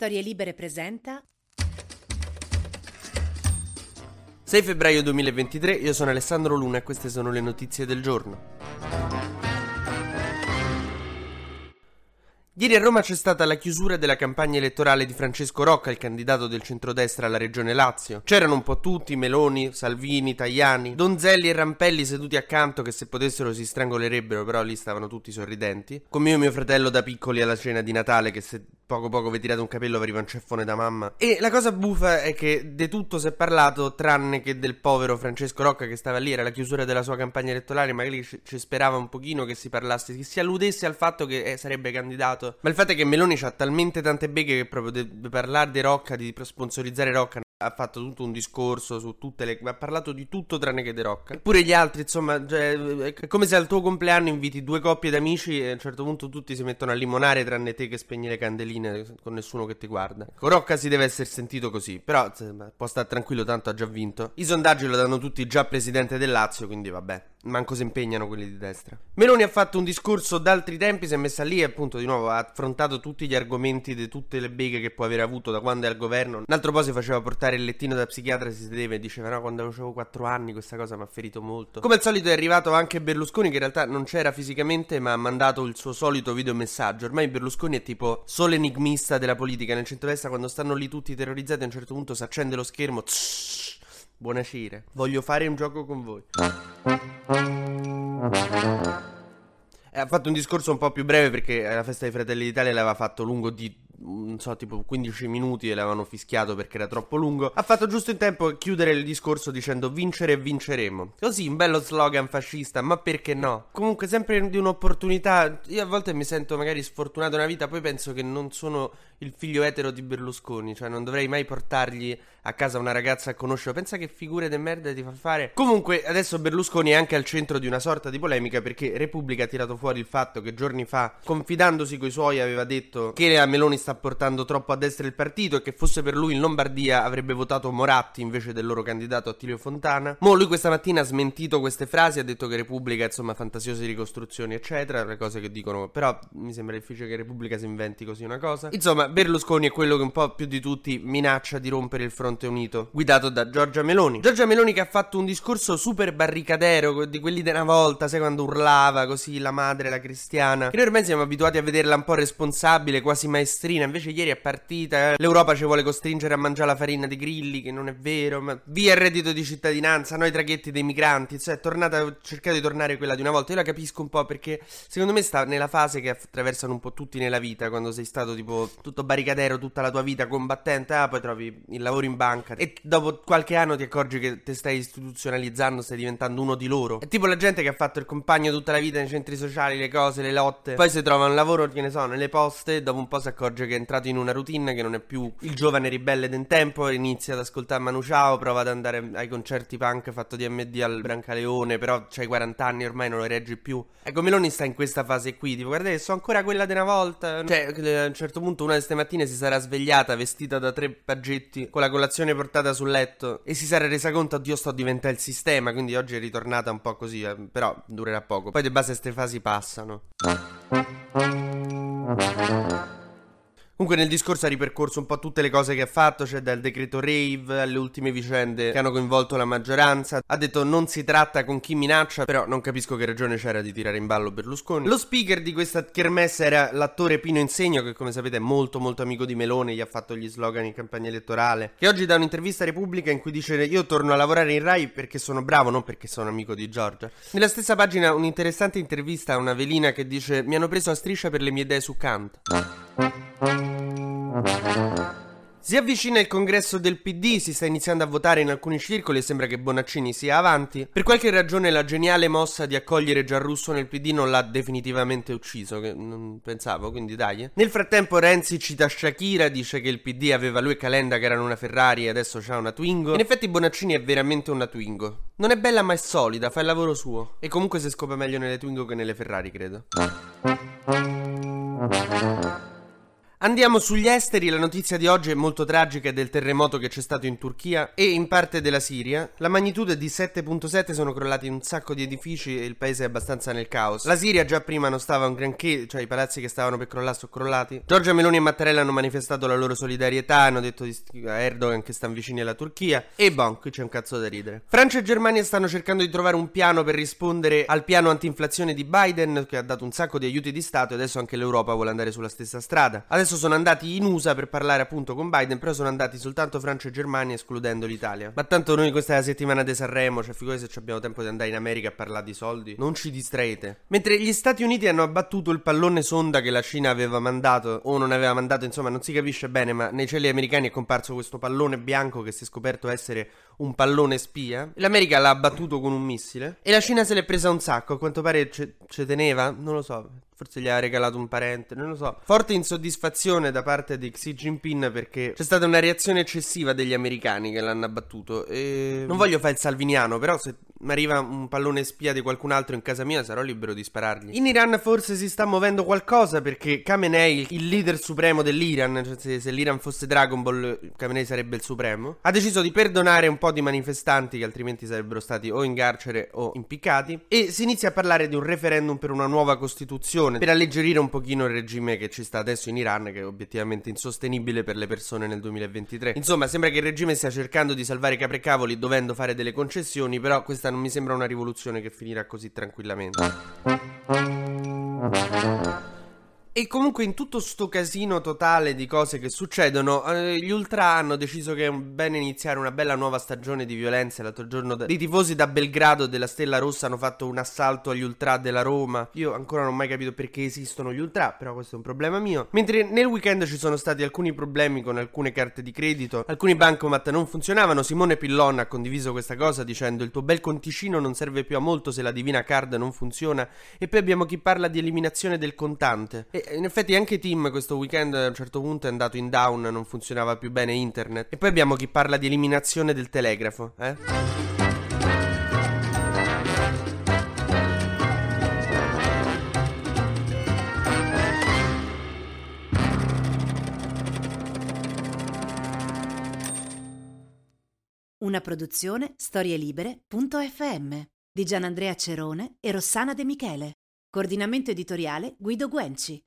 Storie Libere presenta 6 febbraio 2023, io sono Alessandro Luna e queste sono le notizie del giorno. Ieri a Roma c'è stata la chiusura della campagna elettorale di Francesco Rocca, il candidato del centrodestra alla regione Lazio. C'erano un po' tutti, Meloni, Salvini, Tajani, Donzelli e Rampelli seduti accanto che se potessero si strangolerebbero, però lì stavano tutti sorridenti. Come io e mio fratello da piccoli alla cena di Natale che se poco poco vi tirate un capello arriva un ceffone da mamma. E la cosa buffa è che di tutto si è parlato tranne che del povero Francesco Rocca che stava lì, era la chiusura della sua campagna elettorale, magari ci sperava un pochino che si parlasse, che si alludesse al fatto che eh, sarebbe candidato ma il fatto è che Meloni ha talmente tante beghe che proprio deve parlare di Rocca, di sponsorizzare Rocca ha fatto tutto un discorso su tutte le. ha parlato di tutto tranne che di Rocca. Eppure gli altri, insomma, cioè, è come se al tuo compleanno inviti due coppie d'amici e a un certo punto tutti si mettono a limonare tranne te che spegni le candeline con nessuno che ti guarda. Rocca si deve essere sentito così, però può stare tranquillo, tanto ha già vinto. I sondaggi lo danno tutti già presidente del Lazio, quindi vabbè. Manco si impegnano quelli di destra. Meloni ha fatto un discorso d'altri tempi, si è messa lì e appunto di nuovo ha affrontato tutti gli argomenti di tutte le beghe che può aver avuto da quando è al governo. Un altro po' si faceva portare il lettino da psichiatra si sedeva e diceva no quando avevo 4 anni questa cosa mi ha ferito molto. Come al solito è arrivato anche Berlusconi che in realtà non c'era fisicamente ma ha mandato il suo solito videomessaggio. Ormai Berlusconi è tipo solo enigmista della politica. Nel centro-destra quando stanno lì tutti terrorizzati a un certo punto si accende lo schermo. Tss, buonasera. Voglio fare un gioco con voi. ha fatto un discorso un po' più breve perché la festa dei Fratelli d'Italia l'aveva fatto lungo di non so, tipo 15 minuti e l'avevano fischiato perché era troppo lungo. Ha fatto giusto in tempo a chiudere il discorso dicendo vincere e vinceremo. Così, un bello slogan fascista, ma perché no? Comunque, sempre di un'opportunità. Io a volte mi sento magari sfortunato nella vita, poi penso che non sono il figlio etero di Berlusconi, cioè non dovrei mai portargli a casa una ragazza a conoscere. Pensa che figure de merda ti fa fare. Comunque, adesso Berlusconi è anche al centro di una sorta di polemica perché Repubblica ha tirato fuori il fatto che giorni fa, confidandosi coi suoi, aveva detto che a Meloni sta portando troppo a destra il partito e che fosse per lui in Lombardia avrebbe votato Moratti invece del loro candidato Attilio Fontana. Mo lui questa mattina ha smentito queste frasi, ha detto che Repubblica, insomma, fantasiose ricostruzioni, eccetera, le cose che dicono, però mi sembra difficile che Repubblica si inventi così una cosa. Insomma, Berlusconi è quello che un po' più di tutti minaccia di rompere il fronte unito, guidato da Giorgia Meloni. Giorgia Meloni che ha fatto un discorso super barricadero di quelli della volta, sai quando urlava così la madre, la cristiana, che noi ormai siamo abituati a vederla un po' responsabile, quasi maestrina, invece ieri è partita, eh. l'Europa ci vuole costringere a mangiare la farina di grilli, che non è vero, ma via il reddito di cittadinanza, noi traghetti dei migranti, cioè è tornata, cercate di tornare quella di una volta, io la capisco un po' perché secondo me sta nella fase che attraversano un po' tutti nella vita, quando sei stato tipo tutto barricadero tutta la tua vita combattente, ah poi trovi il lavoro in banca e dopo qualche anno ti accorgi che te stai istituzionalizzando, stai diventando uno di loro. È tipo la gente che ha fatto il compagno tutta la vita nei centri sociali, le cose, le lotte, poi si trova un lavoro, che ne so, nelle poste, dopo un po' si accorge che è entrato in una routine che non è più il giovane ribelle d'un tempo, inizia ad ascoltare Manu Ciao, prova ad andare ai concerti punk fatto di MD al Brancaleone, però c'hai 40 anni ormai non lo reggi più. Ecco, Meloni sta in questa fase qui, tipo guardate, sono ancora quella di una volta. Cioè, a un certo punto una di queste mattine si sarà svegliata vestita da tre paggetti con la colazione portata sul letto e si sarà resa conto, oddio sto a diventare il sistema, quindi oggi è ritornata un po' così, eh, però durerà poco. Poi di base queste fasi passano. Comunque nel discorso ha ripercorso un po' tutte le cose che ha fatto, cioè dal decreto rave alle ultime vicende che hanno coinvolto la maggioranza. Ha detto non si tratta con chi minaccia, però non capisco che ragione c'era di tirare in ballo Berlusconi. Lo speaker di questa kermesse era l'attore Pino Insegno, che come sapete è molto molto amico di Melone, gli ha fatto gli slogan in campagna elettorale, che oggi dà un'intervista a Repubblica in cui dice io torno a lavorare in Rai perché sono bravo, non perché sono amico di Giorgia. Nella stessa pagina un'interessante intervista a una velina che dice mi hanno preso a striscia per le mie idee su Kant. Si avvicina il congresso del PD, si sta iniziando a votare in alcuni circoli e sembra che Bonaccini sia avanti. Per qualche ragione la geniale mossa di accogliere Gianrusso nel PD non l'ha definitivamente ucciso, che non pensavo, quindi dai. Nel frattempo Renzi cita Shakira, dice che il PD aveva lui e Calenda che erano una Ferrari e adesso c'ha una Twingo. In effetti Bonaccini è veramente una Twingo. Non è bella ma è solida, fa il lavoro suo. E comunque si scopre meglio nelle Twingo che nelle Ferrari, credo. Andiamo sugli esteri, la notizia di oggi è molto tragica del terremoto che c'è stato in Turchia e in parte della Siria. La magnitudo è di 7.7, sono crollati un sacco di edifici e il paese è abbastanza nel caos. La Siria già prima non stava un granché, cioè i palazzi che stavano per crollare sono crollati. Giorgia Meloni e Mattarella hanno manifestato la loro solidarietà, hanno detto a Erdogan che stanno vicini alla Turchia e bon, qui c'è un cazzo da ridere. Francia e Germania stanno cercando di trovare un piano per rispondere al piano anti-inflazione di Biden che ha dato un sacco di aiuti di Stato e adesso anche l'Europa vuole andare sulla stessa strada. Adesso Adesso sono andati in USA per parlare appunto con Biden, però sono andati soltanto Francia e Germania escludendo l'Italia. Ma tanto noi questa è la settimana di Sanremo, cioè figurati se abbiamo tempo di andare in America a parlare di soldi. Non ci distraete. Mentre gli Stati Uniti hanno abbattuto il pallone sonda che la Cina aveva mandato, o non aveva mandato, insomma non si capisce bene, ma nei cieli americani è comparso questo pallone bianco che si è scoperto essere un pallone spia. L'America l'ha abbattuto con un missile. E la Cina se l'è presa un sacco, a quanto pare ce, teneva, non lo so. Forse gli ha regalato un parente, non lo so. Forte insoddisfazione da parte di Xi Jinping perché c'è stata una reazione eccessiva degli americani che l'hanno abbattuto. E non voglio fare il salviniano, però se mi arriva un pallone spia di qualcun altro in casa mia, sarò libero di sparargli. In Iran forse si sta muovendo qualcosa perché Khamenei, il leader supremo dell'Iran, cioè se, se l'Iran fosse Dragon Ball, Khamenei sarebbe il supremo, ha deciso di perdonare un po' di manifestanti che altrimenti sarebbero stati o in carcere o impiccati e si inizia a parlare di un referendum per una nuova costituzione per alleggerire un pochino il regime che ci sta adesso in Iran che è obiettivamente insostenibile per le persone nel 2023. Insomma, sembra che il regime stia cercando di salvare capre cavoli dovendo fare delle concessioni, però questa questa non mi sembra una rivoluzione che finirà così tranquillamente. E comunque in tutto sto casino totale di cose che succedono, eh, gli Ultra hanno deciso che è bene iniziare una bella nuova stagione di violenza. L'altro giorno da- i tifosi da Belgrado della Stella Rossa hanno fatto un assalto agli Ultra della Roma. Io ancora non ho mai capito perché esistono gli Ultra, però questo è un problema mio. Mentre nel weekend ci sono stati alcuni problemi con alcune carte di credito, alcuni bancomat non funzionavano. Simone Pillon ha condiviso questa cosa dicendo il tuo bel conticino non serve più a molto se la Divina Card non funziona. E poi abbiamo chi parla di eliminazione del contante. E in effetti anche Tim questo weekend a un certo punto è andato in down, non funzionava più bene internet. E poi abbiamo chi parla di eliminazione del telegrafo, eh? Una produzione storielibere.fm di Gianandrea Cerone e Rossana De Michele. Coordinamento editoriale Guido Guenci.